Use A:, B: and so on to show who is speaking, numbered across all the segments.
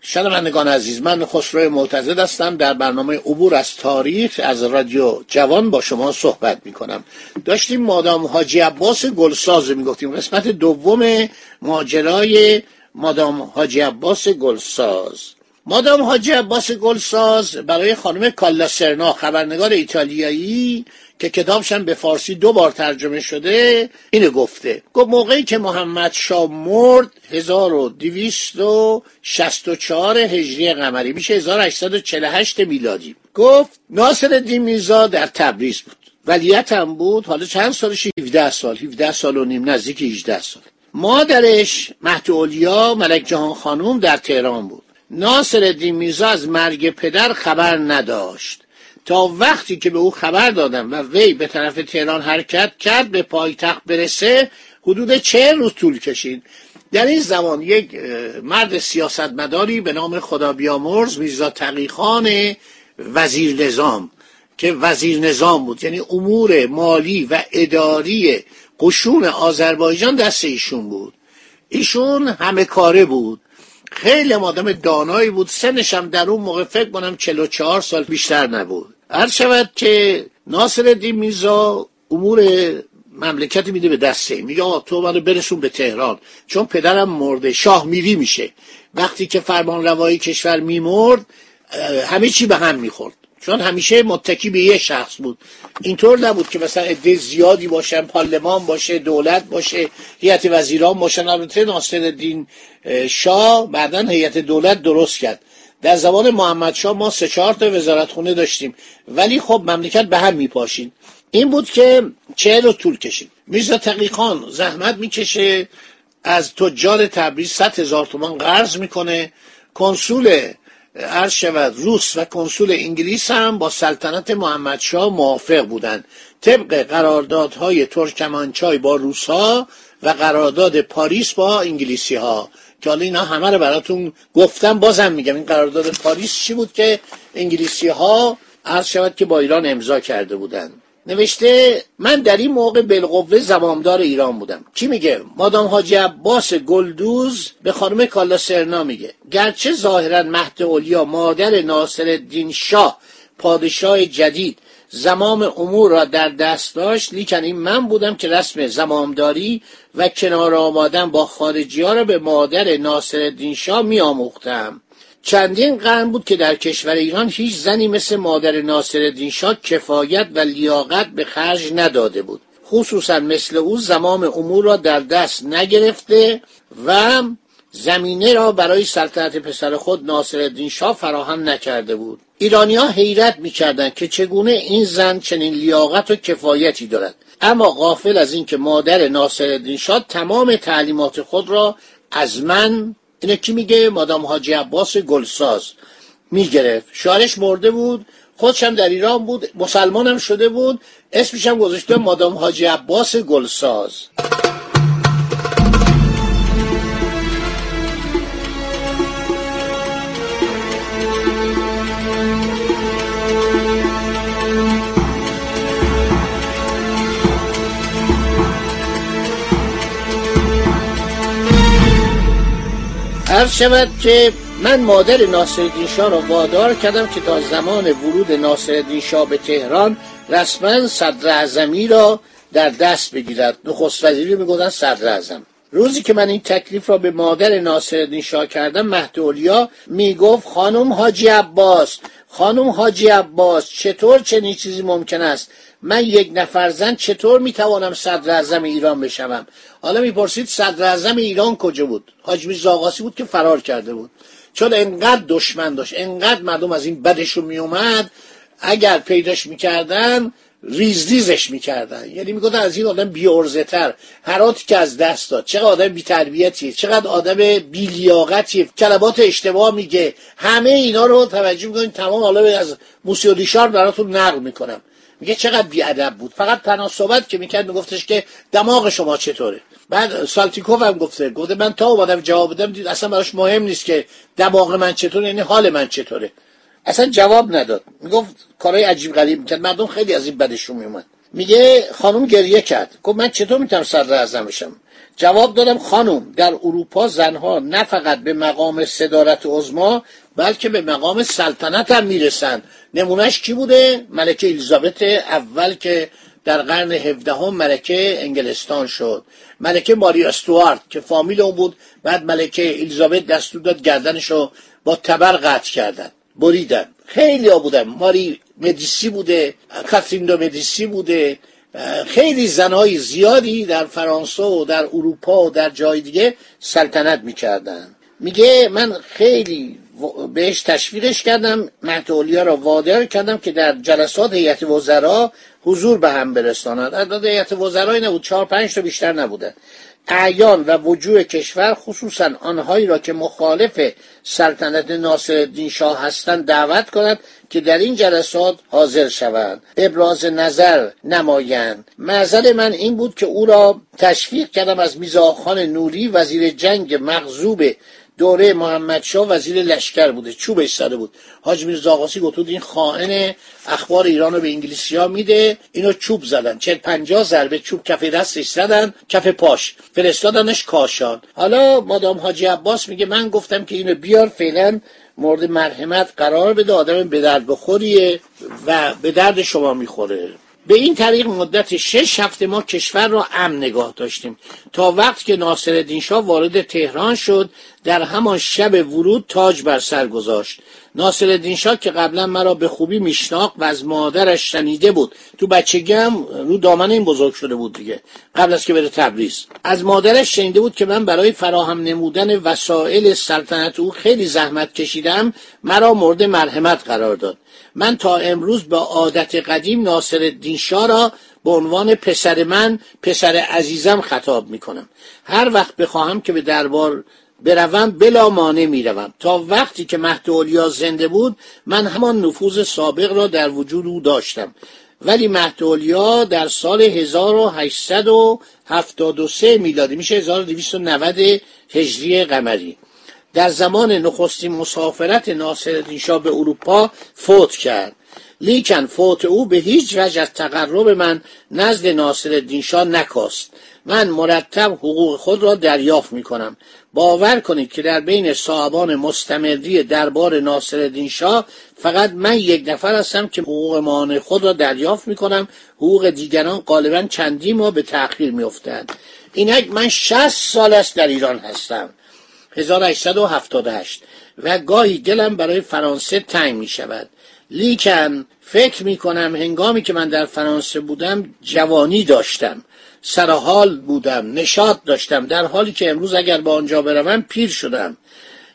A: شنوندگان عزیز من خسرو معتزد هستم. در برنامه عبور از تاریخ از رادیو جوان با شما صحبت می کنم داشتیم مادام حاجی عباس گلساز می گفتیم قسمت دوم ماجرای مادام حاجی عباس گلساز. مادام حاجی عباس گلساز برای خانم کالا سرنا خبرنگار ایتالیایی که کتابشم به فارسی دو بار ترجمه شده اینو گفته. گفت موقعی که محمد شاه مرد 1264 هجری قمری میشه 1848 میلادی. گفت ناصر الدین میرزا در تبریز بود. ولیت هم بود حالا چند سالش؟ 17 سال 17 سال و نیم نزدیک 18 سال. مادرش مهد اولیا ملک جهان خانوم در تهران بود. ناصر میرزا از مرگ پدر خبر نداشت. تا وقتی که به او خبر دادم و وی به طرف تهران حرکت کرد به پایتخت برسه حدود چه روز طول کشید. در این زمان یک مرد سیاستمداری به نام خدا بیامرز میرزا تقیخان وزیر نظام که وزیر نظام بود یعنی امور مالی و اداری قشون آذربایجان دست ایشون بود. ایشون همه کاره بود. خیلی آدم دانایی بود. سنش هم در اون موقع فکر کنم 44 سال بیشتر نبود. هر شود که ناصر الدین امور مملکتی میده به دسته میگه آقا تو منو برسون به تهران. چون پدرم مرده. شاه میری میشه. وقتی که فرمان روایی کشور میمرد همه چی به هم می‌خورد. چون همیشه متکی به یه شخص بود. اینطور نبود که مثلا عده زیادی باشن پارلمان باشه دولت باشه هیئت وزیران باشن. البته ناصر الدین شاه بعدا هیئت دولت درست کرد. در زمان محمد شاه ما سه چهار تا وزارت خونه داشتیم. ولی خب مملکت به هم میپاشید. این بود که چه رو طول کشید. میرزا تقیخان زحمت می‌کشه از تجار تبریز صد هزار تومان قرض می‌کنه. کنسول عرض شود روس و کنسول انگلیس هم با سلطنت محمد شاه موافق بودند. طبق قراردادهای ترکمانچای با روس ها و قرارداد پاریس با انگلیسی ها که حالا اینا همه رو براتون گفتم بازم میگم این قرارداد پاریس چی بود که انگلیسی ها عرض شود که با ایران امضا کرده بودند. نوشته من در این موقع بالقوه زمامدار ایران بودم. کی میگه؟ مادام حاجی عباس گلدوز به خانم کارلا سرنا میگه. گرچه ظاهرا مهد علیا مادر ناصر الدین شاه پادشاه جدید زمام امور را در دست داشت لیکن این من بودم که رسم زمامداری و کنار آمدن با خارجی ها را به مادر ناصر الدین شاه می آموختم. چندین قرن بود که در کشور ایران هیچ زنی مثل مادر ناصر الدین شاه کفایت و لیاقت به خرج نداده بود. خصوصا مثل او زمام امور را در دست نگرفته و زمینه را برای سلطنت پسر خود ناصر الدین شاه فراهم نکرده بود. ایرانی ها حیرت می‌کردند که چگونه این زن چنین لیاقت و کفایتی دارد. اما غافل از اینکه مادر ناصر الدین شاه تمام تعلیمات خود را از من اینه کی میگه؟ مادام حاجی عباس گلساز. می‌گرفت. شارش مرده بود. خودشم در ایران بود. مسلمانم شده بود. اسمش هم گذاشته مادام حاجی عباس گلساز. عرض شود که من مادر ناصرالدین شاه را وادار کردم که تا زمان ورود ناصرالدین شاه به تهران رسما صدر اعظمی را در دست بگیرد. نخست وزیری می‌گفتن صدر اعظم. روزی که من این تکلیف را به مادر ناصرالدین شاه کردم مهد اولیا می‌گفت خانم حاجی عباس خانم حاجی عباس چطور چنین چیزی ممکن است؟ من یک نفر زن چطور می‌توانم صدر اعظم ایران بشوم؟ حالا می‌پرسید صدر اعظم ایران کجا بود؟ حاج میرزا بود که فرار کرده بود. چون انقدر دشمن داشت انقدر مردم از این بدشون میومد اگر پیداش می‌کردن ریز ریزش می‌کردن. یعنی می‌گفتن از این آدم بیارزه تر هراتی که از دست داد. چقدر آدم بیتربیتیه. چقدر آدم بیلیاقتیه. کلمات اشتباه میگه. همه اینا رو توجه می‌کنین. تمام حالا از موسیو دیشار براتون نقل می‌کنم. میگه چقدر بیادب بود. فقط تنها صحبت که می‌کرد میگفتش که دماغ شما چطوره. بعد سالتیکوف هم گفته. گفته من تا اومدم جواب بدم دید اصلا براش مهم نیست که دماغ من چطوره یعنی حال من چطوره. اصلا جواب نداد. می‌گفت کارهای عجیب غریب می‌کرد. مردم خیلی از این بدشون میومد میگه خانم گریه کرد. گفت من چطور می‌تونم صدر اعظم بشم؟ جواب دادم خانم در اروپا زنها نه فقط به مقام صدارت عظما بلکه به مقام سلطنت هم می‌رسن. نمونهش کی بوده؟ ملکه الیزابت اول که در قرن هفدهم ملکه انگلستان شد. ملکه ماری استوارت که فامیل اون بود. بعد ملکه الیزابت دستور داد گردنش رو با تبر قطع کردن. بریدن. خیلی ها بودن. ماری مدیسی بوده کاترین دو مدیسی بوده. خیلی زنهای زیادی در فرانسه و در اروپا و در جای دیگه سلطنت می‌کردن. میگه من خیلی بهش تشویقش کردم مهدولیا را وادار کردم که در جلسات هیئت وزرا حضور به هم برساند. اعداد هیئت وزرای نبود چهار پنج تا بیشتر نبوده. اعیان و وجوه کشور خصوصا آنهایی را که مخالف سلطنت ناصرالدین شاه هستند دعوت کند که در این جلسات حاضر شوند. ابراز نظر نمایند. معذر من این بود که او را تشویق کردم از میزاخان نوری وزیر جنگ مغزوب دوره محمد شاه وزیر لشکر بوده چوبش زده بود. حاج میرزا آقاسی گفت این خائن اخبار ایران رو به انگلیسی ها میده اینو چوب زدن. چه پنجاه ضربه چوب کف دستش زدن کف پاش. فرستادنش کاشان. حالا مادام حاجی عباس میگه من گفتم که اینو بیار فعلا مورد مرحمت قرار بده آدم به درد بخوریه و به درد شما می‌خوره. به این طریق مدت شش هفته ما کشور را امن نگاه داشتیم. تا وقت که ناصر شاه وارد تهران شد در همان شب ورود تاج بر سر گذاشت. ناصر شاه که قبلا مرا به خوبی میشناخت و از مادرش شنیده بود. تو بچگیم رو دامن این بزرگ شده بود دیگه. قبل از که بره تبریز. از مادرش شنیده بود که من برای فراهم نمودن وسایل سلطنت او خیلی زحمت کشیدم مرا مورد مرحمت قرار داد. من تا امروز به عادت قدیم ناصر الدین شاه را به عنوان پسر من پسر عزیزم خطاب می کنم هر وقت بخواهم که به دربار بروم بلا مانع می‌روم. تا وقتی که مهد زنده بود من همان نفوذ سابق را در وجود او داشتم. ولی مهد در سال 1873 میلادی میشه 1290 هجری قمری در زمان نخستین مسافرت ناصرالدین شاه به اروپا فوت کرد. لیکن فوت او به هیچ وجه از تقرب من نزد ناصرالدین شاه نکاست. من مرتب حقوق خود را دریافت می کنم باور کنید که در بین صاحبان مستمری دربار ناصرالدین شاه فقط من یک نفر هستم که حقوق مان خود را دریافت می کنم حقوق دیگران غالبا چندی ما به تأخیر می افتند. اینک من 60 سال است در ایران هستم. 1878 و گاهی دلم برای فرانسه تنگ می شود لیکن فکر می کنم هنگامی که من در فرانسه بودم جوانی داشتم سرحال بودم نشاط داشتم در حالی که امروز اگر با آنجا بروم پیر شدم.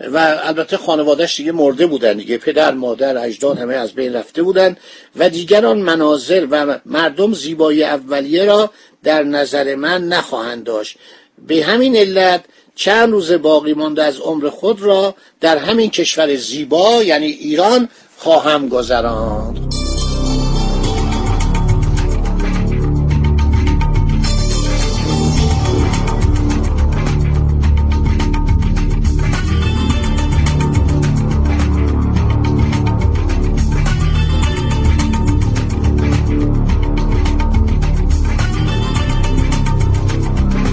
A: و البته خانوادهش دیگه مرده بودن دیگه پدر مادر اجداد همه از بین رفته بودن. و دیگران مناظر و مردم زیبایی اولیه را در نظر من نخواهند داشت. به همین علت چند روز باقی مانده از عمر خود را در همین کشور زیبا یعنی ایران خواهم گذراند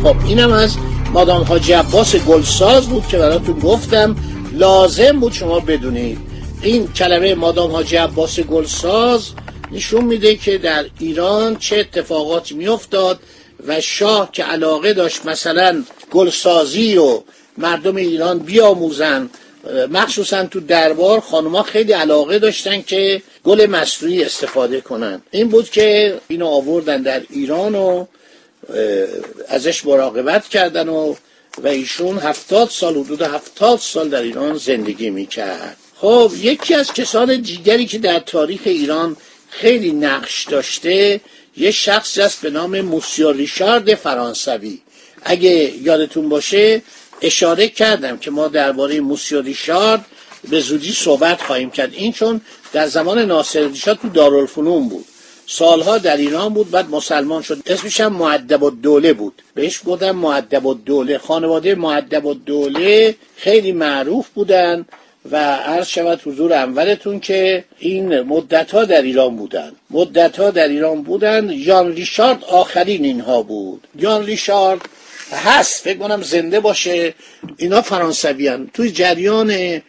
A: خب اینم از مادام حاجی عباس گلساز بود که براتون گفتم. لازم بود شما بدونید. این کلمه مادام حاجی عباس گلساز نشون میده که در ایران چه اتفاقاتی میافتاد و شاه که علاقه داشت مثلا گلسازی و مردم ایران بیاموزن مخصوصا تو دربار خانوما خیلی علاقه داشتن که گل مصنوعی استفاده کنن. این بود که اینو آوردن در ایران و ازش مراقبت کردن و و ایشون هفتاد سال حدود هفتاد سال در ایران زندگی می‌کرد. خب یکی از کسان دیگری که در تاریخ ایران خیلی نقش داشته یه شخص است به نام موسیو ریشارد فرانسوی. اگه یادتون باشه اشاره کردم که ما درباره موسیو ریشارد به زودی صحبت خواهیم کرد. این چون در زمان ناصر شاه تو دارالفنون بود. سالها در ایران بود بعد مسلمان شد. اسمش هم معدب الدوله بود. بهش گفتم معدب الدوله. خانواده معدب الدوله خیلی معروف بودن. و عرض شود حضور اولتون که این مدت ها در ایران بودن. مدت ها در ایران بودن. یان ریشارد آخرین اینها بود. یان ریشارد هست. فکر کنم زنده باشه. اینا فرانسوی توی جریان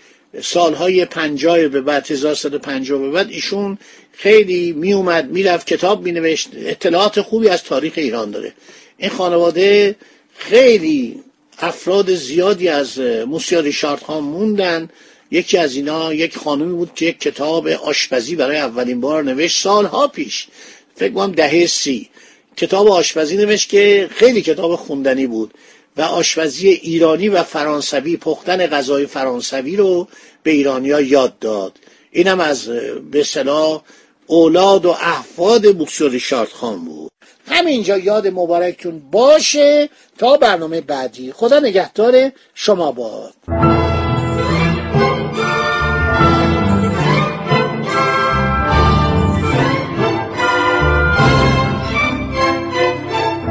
A: سالهای پنجاه به بعد 1150 به بعد ایشون خیلی میومد می‌رفت کتاب مینوشت. اطلاعات خوبی از تاریخ ایران داره. این خانواده خیلی افراد زیادی از موسیا ریشارد خان موندن. یکی از اینا یک خانمی بود که یک کتاب آشپزی برای اولین بار نوشت. سالها پیش فکر کنم دهه سی کتاب آشپزی نوشت که خیلی کتاب خوندنی بود و آشپزی ایرانی و فرانسوی پختن غذای فرانسوی رو به ایرانیا یاد داد. اینم از به صلاح اولاد و احفاد بوکسو ریشارد خان بود. همینجا یاد مبارکتون باشه تا برنامه بعدی. خدا نگهدار شما باد.